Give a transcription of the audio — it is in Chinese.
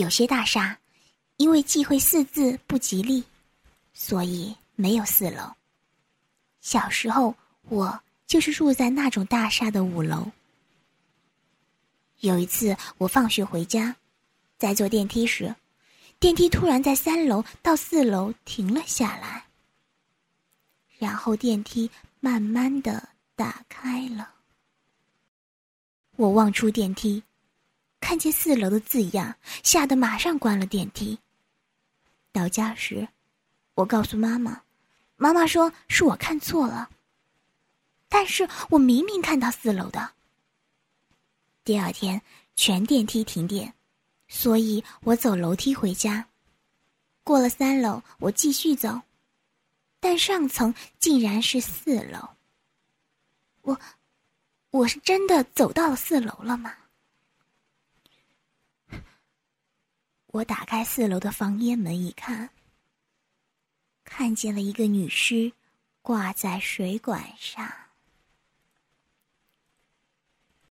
有些大厦，因为忌讳四字不吉利，所以没有四楼。小时候，我就是住在那种大厦的五楼。有一次，我放学回家，在坐电梯时，电梯突然在三楼到四楼停了下来，然后电梯慢慢的打开了。我望出电梯，看见四楼的字样，吓得马上关了电梯。到家时，我告诉妈妈，妈妈说是我看错了，但是我明明看到四楼的。第二天，全电梯停电，所以我走楼梯回家。过了三楼，我继续走，但上层竟然是四楼。我，我是真的走到了四楼了吗？我打开四楼的房间门一看，看见了一个女尸挂在水管上。